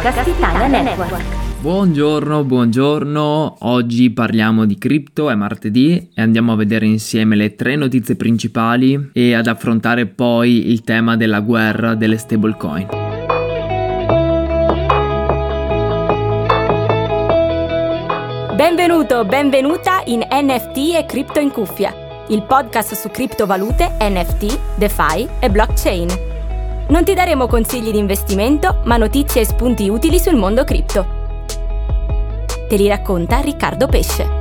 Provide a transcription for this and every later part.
podcast Italia Network. Buongiorno, buongiorno. Oggi parliamo di cripto, è martedì e andiamo a vedere insieme le tre notizie principali e ad affrontare poi il tema della guerra delle stablecoin. Benvenuto, benvenuta in NFT e Cripto in cuffia, il podcast su criptovalute, NFT, DeFi e blockchain. Non ti daremo consigli di investimento, ma notizie e spunti utili sul mondo cripto. Te li racconta Riccardo Pesce.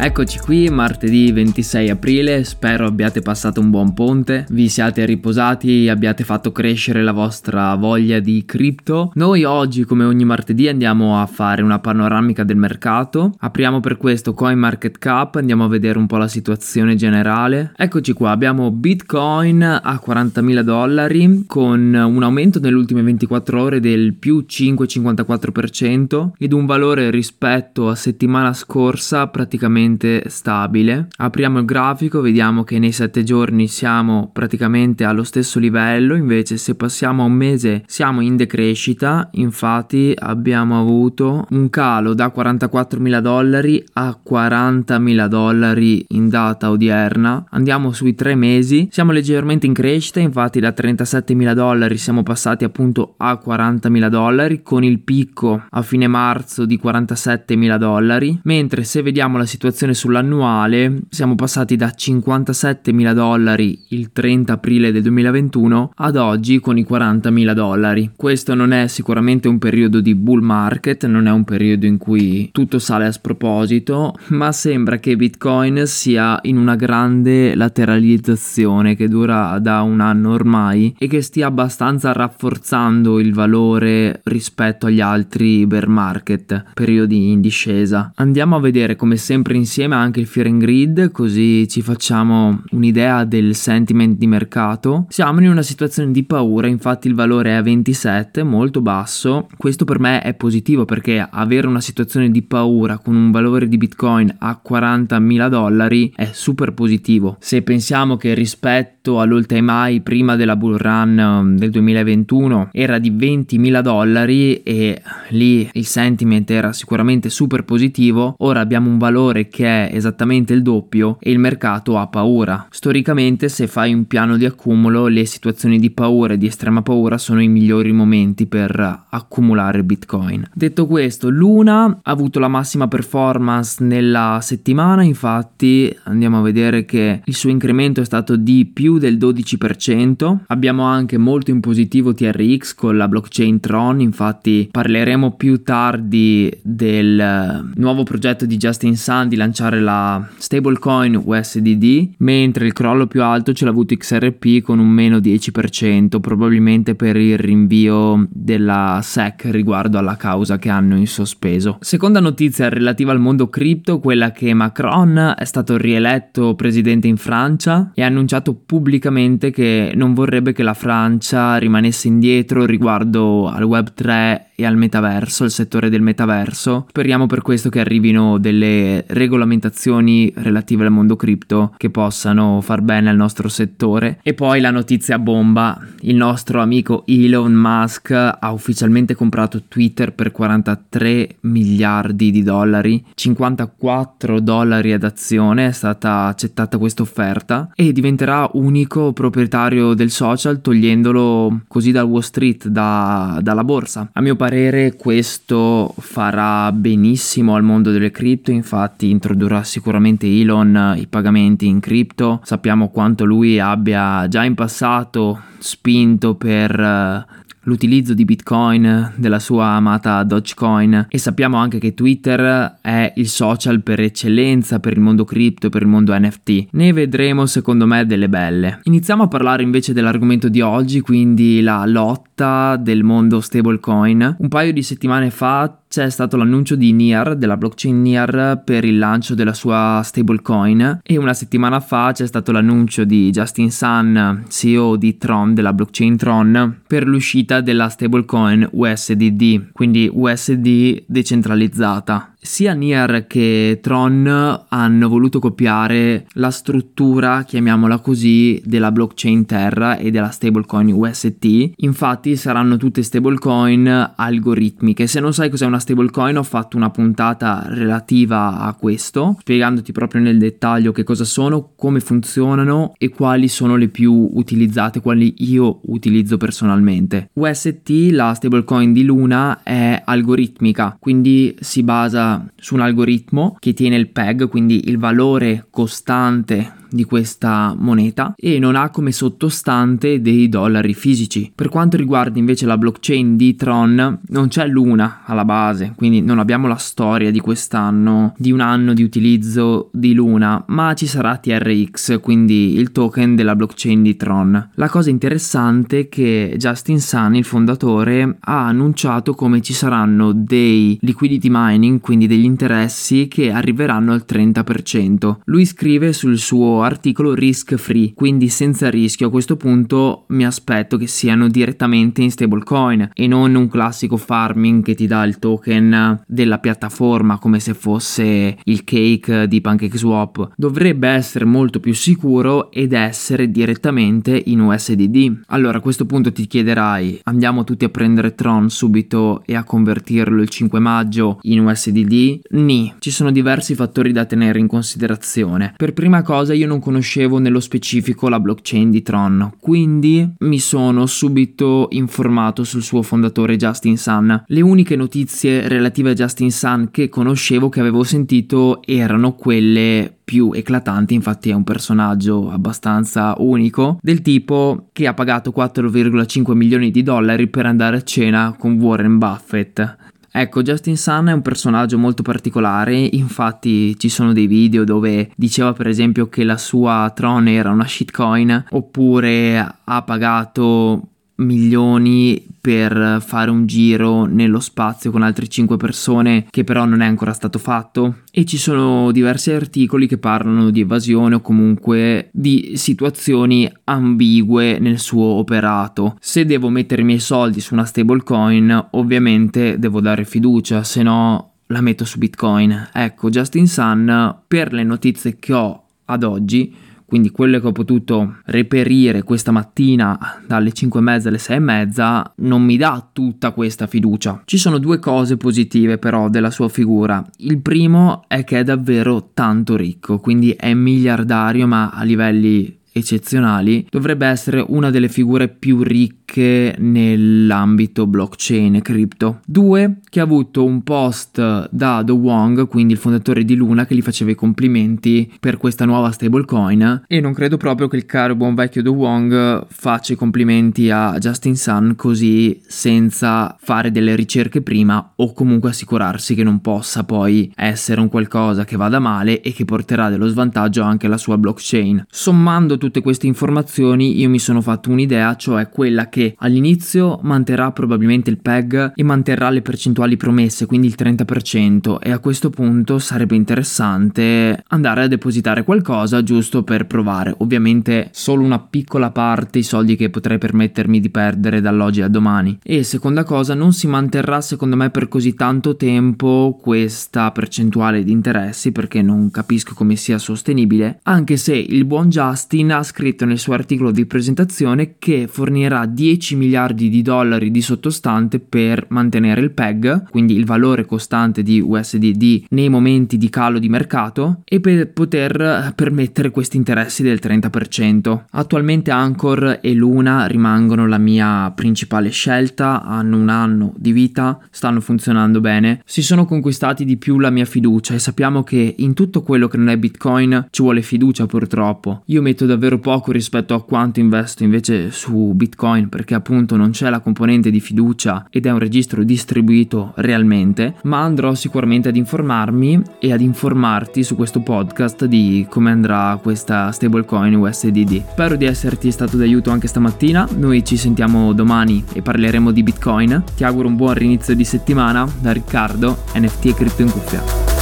Eccoci qui, martedì 26 aprile, spero abbiate passato un buon ponte, vi siate riposati, abbiate fatto crescere la vostra voglia di cripto. Noi oggi, come ogni martedì, andiamo a fare una panoramica del mercato. Apriamo per questo CoinMarketCap, andiamo a vedere un po' la situazione generale. Eccoci qua, abbiamo Bitcoin a 40.000 dollari con un aumento nelle ultime 24 ore del più 5,54% ed un valore rispetto a settimana scorsa praticamente praticamente stabile. Apriamo il grafico, vediamo che nei 7 giorni siamo praticamente allo stesso livello, invece se passiamo a un mese siamo in decrescita, infatti abbiamo avuto un calo da 44.000 dollari a 40.000 dollari in data odierna. Andiamo sui 3 mesi, siamo leggermente in crescita, infatti da 37.000 dollari siamo passati appunto a 40.000 dollari con il picco a fine marzo di 47.000 dollari, mentre se vediamo la situazione valutazione sull'annuale siamo passati da 57 mila dollari il 30 aprile del 2021 ad oggi con i 40 mila dollari. Questo non è sicuramente un periodo di bull market, non è un periodo in cui tutto sale a sproposito, ma sembra che Bitcoin sia in una grande lateralizzazione che dura da un anno ormai e che stia abbastanza rafforzando il valore rispetto agli altri bear market, periodi in discesa. Andiamo a vedere come sempre insieme anche il Fear and Grid, così ci facciamo un'idea del sentiment di mercato. Siamo in una situazione di paura, infatti il valore è a 27, molto basso. Questo per me è positivo perché avere una situazione di paura con un valore di Bitcoin a 40.000 dollari è super positivo. Se pensiamo che rispetto all'all time high prima della bull run um, del 2021 era di 20.000 dollari e lì il sentiment era sicuramente super positivo, ora abbiamo un valore che è esattamente il doppio e il mercato ha paura. Storicamente se fai un piano di accumulo le situazioni di paura e di estrema paura sono i migliori momenti per accumulare bitcoin. Detto questo, Luna ha avuto la massima performance nella settimana, infatti andiamo a vedere che il suo incremento è stato di più del 12%. Abbiamo anche molto in positivo TRX con la blockchain Tron, infatti parleremo più tardi del nuovo progetto di Justin Sun di lanciare la stablecoin USDD, mentre il crollo più alto ce l'ha avuto XRP con un meno 10%, probabilmente per il rinvio della SEC riguardo alla causa che hanno in sospeso. Seconda notizia relativa al mondo cripto, quella che Macron è stato rieletto presidente in Francia e ha annunciato pubblicamente che non vorrebbe che la Francia rimanesse indietro riguardo al Web3 e al metaverso, al settore del metaverso. Speriamo per questo che arrivino delle regolamentazioni relative al mondo cripto che possano far bene al nostro settore. E poi la notizia bomba, il nostro amico Elon Musk ha ufficialmente comprato Twitter per 43 miliardi di dollari, 54 dollari ad azione, è stata accettata questa offerta e diventerà unico proprietario del social togliendolo così dal Wall Street, da, dalla borsa. A mio parere parere questo farà benissimo al mondo delle cripto, infatti introdurrà sicuramente Elon i pagamenti in cripto. Sappiamo quanto lui abbia già in passato spinto per l'utilizzo di Bitcoin, della sua amata Dogecoin e sappiamo anche che Twitter è il social per eccellenza per il mondo cripto, per il mondo NFT. Ne vedremo secondo me delle belle. Iniziamo a parlare invece dell'argomento di oggi, quindi la lotta del mondo stablecoin. Un paio di settimane fa c'è stato l'annuncio di Niar, della blockchain Niar, per il lancio della sua stablecoin e una settimana fa c'è stato l'annuncio di Justin Sun, CEO di Tron, della blockchain Tron, per l'uscita della stablecoin USDD, quindi USD decentralizzata. Sia Nier che Tron hanno voluto copiare la struttura, chiamiamola così, della blockchain Terra e della stablecoin UST. Infatti saranno tutte stablecoin algoritmiche. Se non sai cos'è una stablecoin, ho fatto una puntata relativa a questo, spiegandoti proprio nel dettaglio che cosa sono, come funzionano e quali sono le più utilizzate, quali io utilizzo personalmente. UST, la stablecoin di Luna, è algoritmica, quindi si basa su un algoritmo che tiene il PEG, quindi il valore costante di questa moneta e non ha come sottostante dei dollari fisici. Per quanto riguarda invece la blockchain di Tron, non c'è Luna alla base, quindi non abbiamo la storia di quest'anno, di un anno di utilizzo di Luna, ma ci sarà TRX, quindi il token della blockchain di Tron. La cosa interessante è che Justin Sun, il fondatore, ha annunciato come ci saranno dei liquidity mining, quindi degli interessi che arriveranno al 30%. Lui scrive sul suo articolo risk free, quindi senza rischio. A questo punto mi aspetto che siano direttamente in stablecoin e non un classico farming che ti dà il token della piattaforma come se fosse il cake di PancakeSwap. Dovrebbe essere molto più sicuro ed essere direttamente in USDD. Allora a questo punto ti chiederai andiamo tutti a prendere Tron subito e a convertirlo il 5 maggio in USDD? Ni, ci sono diversi fattori da tenere in considerazione. Per prima cosa io non conoscevo nello specifico la blockchain di Tron, quindi mi sono subito informato sul suo fondatore Justin Sun. Le uniche notizie relative a Justin Sun che conoscevo, che avevo sentito, erano quelle più eclatanti, infatti è un personaggio abbastanza unico, del tipo che ha pagato 4,5 milioni di dollari per andare a cena con Warren Buffett. Ecco, Justin Sun è un personaggio molto particolare, infatti ci sono dei video dove diceva per esempio che la sua Tron era una shitcoin, oppure ha pagato milioni per fare un giro nello spazio con altre 5 persone che però non è ancora stato fatto e ci sono diversi articoli che parlano di evasione o comunque di situazioni ambigue nel suo operato. Se devo mettere i miei soldi su una stablecoin, ovviamente devo dare fiducia, se no la metto su Bitcoin. Ecco, Justin Sun per le notizie che ho ad oggi quindi quello che ho potuto reperire questa mattina dalle 5 e mezza alle 6 e mezza non mi dà tutta questa fiducia. Ci sono due cose positive però della sua figura. Il primo è che è davvero tanto ricco, quindi è miliardario ma a livelli eccezionali, dovrebbe essere una delle figure più ricche nell'ambito blockchain e cripto. Due, che ha avuto un post da Do Wong, quindi il fondatore di Luna, che gli faceva i complimenti per questa nuova stablecoin e non credo proprio che il caro buon vecchio Do Wong faccia i complimenti a Justin Sun così senza fare delle ricerche prima o comunque assicurarsi che non possa poi essere un qualcosa che vada male e che porterà dello svantaggio anche alla sua blockchain. Sommando tutte queste informazioni io mi sono fatto un'idea, cioè quella che all'inizio manterrà probabilmente il PEG e manterrà le percentuali promesse, quindi il 30% e a questo punto sarebbe interessante andare a depositare qualcosa giusto per provare. Ovviamente solo una piccola parte i soldi che potrei permettermi di perdere dall'oggi al domani. E seconda cosa, non si manterrà secondo me per così tanto tempo questa percentuale di interessi perché non capisco come sia sostenibile, anche se il buon Justin ha scritto nel suo articolo di presentazione che fornirà 10 miliardi di dollari di sottostante per mantenere il PEG, quindi il valore costante di USDD nei momenti di calo di mercato e per poter permettere questi interessi del 30%. Attualmente Anchor e Luna rimangono la mia principale scelta, hanno un anno di vita, stanno funzionando bene, si sono conquistati di più la mia fiducia e sappiamo che in tutto quello che non è Bitcoin ci vuole fiducia purtroppo. Io metto davvero poco rispetto a quanto investo invece su Bitcoin perché appunto non c'è la componente di fiducia ed è un registro distribuito realmente, ma andrò sicuramente ad informarmi e ad informarti su questo podcast di come andrà questa stablecoin USDD. Spero di esserti stato d'aiuto anche stamattina, noi ci sentiamo domani e parleremo di Bitcoin. Ti auguro un buon inizio di settimana da Riccardo, NFT e Crypto in cuffia.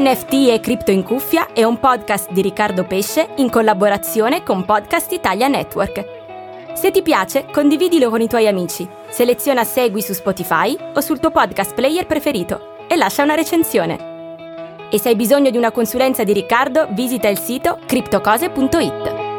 NFT e Cripto in Cuffia è un podcast di Riccardo Pesce in collaborazione con Podcast Italia Network. Se ti piace, condividilo con i tuoi amici, seleziona Segui su Spotify o sul tuo podcast player preferito e lascia una recensione. E se hai bisogno di una consulenza di Riccardo, visita il sito criptocose.it.